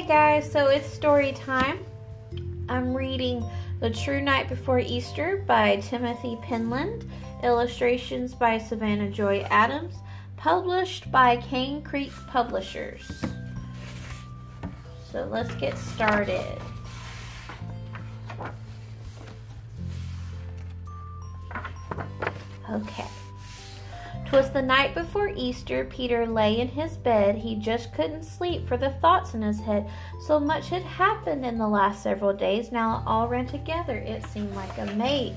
Hey guys, so it's story time. I'm reading The True Night Before Easter by Timothy Penland, illustrations by Savannah Joy Adams, published by Cane Creek Publishers. So let's get started. Okay. 'Twas the night before Easter. Peter lay in his bed. He just couldn't sleep for the thoughts in his head. So much had happened in the last several days. Now it all ran together. It seemed like a maze.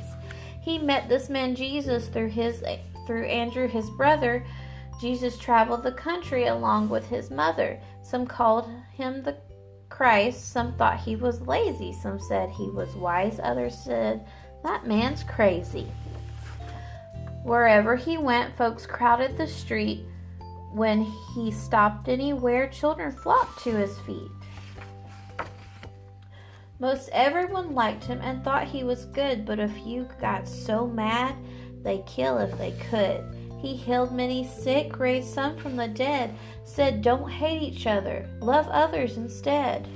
He met this man Jesus through his through Andrew his brother. Jesus traveled the country along with his mother. Some called him the Christ. Some thought he was lazy. Some said he was wise. Others said that man's crazy. Wherever he went, folks crowded the street. When he stopped anywhere, children flocked to his feet. Most everyone liked him and thought he was good, but a few got so mad they'd kill if they could. He healed many sick, raised some from the dead, said, Don't hate each other, love others instead.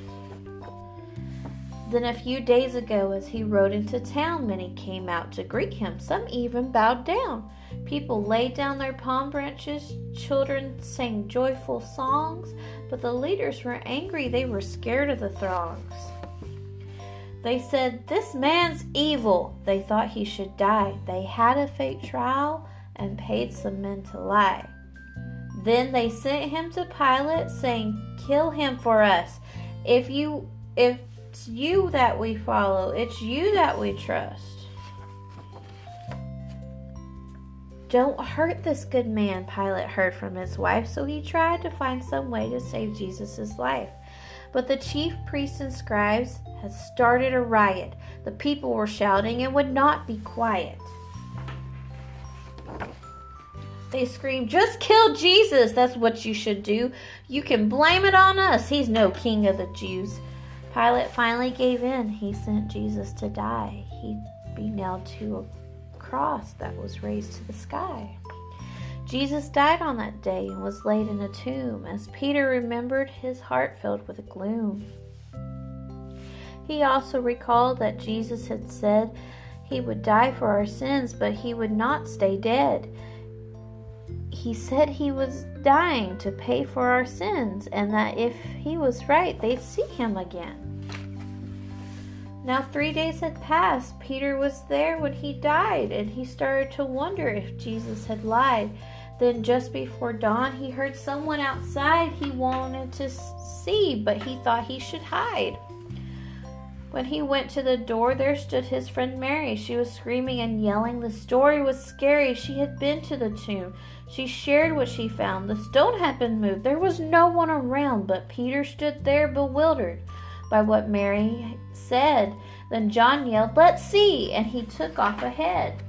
Then a few days ago, as he rode into town, many came out to greet him. Some even bowed down. People laid down their palm branches. Children sang joyful songs. But the leaders were angry. They were scared of the throngs. They said, This man's evil. They thought he should die. They had a fake trial and paid some men to lie. Then they sent him to Pilate, saying, Kill him for us. If you if it's you that we follow, it's you that we trust. Don't hurt this good man, Pilate heard from his wife, so he tried to find some way to save Jesus' life. But the chief priests and scribes had started a riot. The people were shouting and would not be quiet. They screamed, Just kill Jesus! That's what you should do. You can blame it on us. He's no king of the Jews. Pilate finally gave in. He sent Jesus to die. He'd be nailed to a cross that was raised to the sky. Jesus died on that day and was laid in a tomb. As Peter remembered, his heart filled with gloom. He also recalled that Jesus had said he would die for our sins, but he would not stay dead. He said he was dying to pay for our sins, and that if he was right, they'd see him again. Now, three days had passed. Peter was there when he died, and he started to wonder if Jesus had lied. Then, just before dawn, he heard someone outside he wanted to see, but he thought he should hide. When he went to the door, there stood his friend Mary. She was screaming and yelling. The story was scary. She had been to the tomb. She shared what she found. The stone had been moved. There was no one around, but Peter stood there bewildered by what Mary said. Then John yelled, Let's see! And he took off ahead.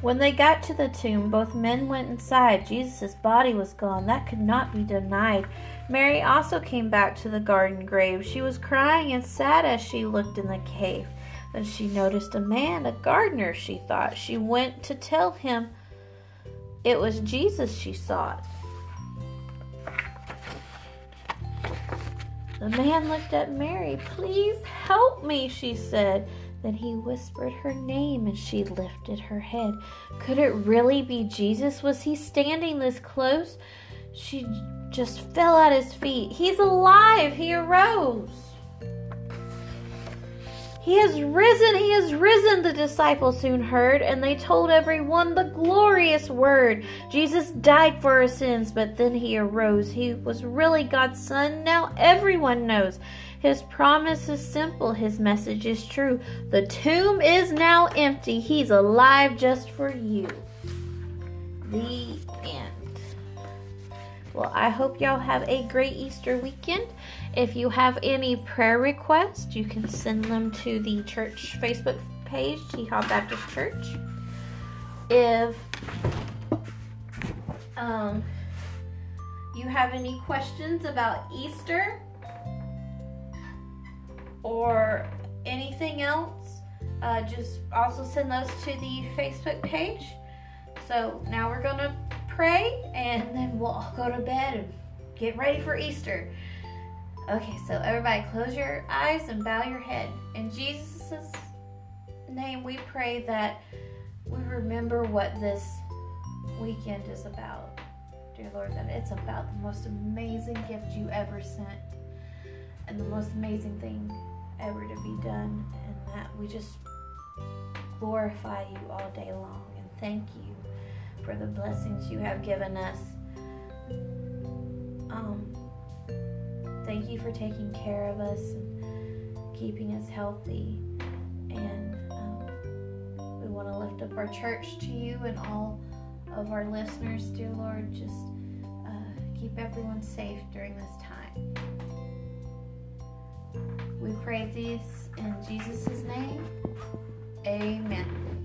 When they got to the tomb, both men went inside. Jesus' body was gone. That could not be denied. Mary also came back to the garden grave. She was crying and sad as she looked in the cave. Then she noticed a man, a gardener, she thought. She went to tell him it was Jesus she sought. The man looked at Mary. Please help me, she said. Then he whispered her name and she lifted her head. Could it really be Jesus? Was he standing this close? She just fell at his feet. He's alive! He arose. He has risen, he has risen, the disciples soon heard, and they told everyone the glorious word. Jesus died for our sins, but then he arose. He was really God's Son. Now everyone knows. His promise is simple, his message is true. The tomb is now empty. He's alive just for you. The end. Well, I hope y'all have a great Easter weekend. If you have any prayer requests, you can send them to the church Facebook page, Tehaw Baptist Church. If um, you have any questions about Easter or anything else, uh, just also send those to the Facebook page. So now we're going to pray and then we'll all go to bed and get ready for Easter. Okay, so everybody close your eyes and bow your head. In Jesus' name, we pray that we remember what this weekend is about. Dear Lord, that it's about the most amazing gift you ever sent and the most amazing thing ever to be done, and that we just glorify you all day long and thank you for the blessings you have given us. Um, thank you for taking care of us and keeping us healthy. And um, we want to lift up our church to you and all of our listeners, dear Lord. Just uh, keep everyone safe during this time. We pray this in Jesus' name. Amen.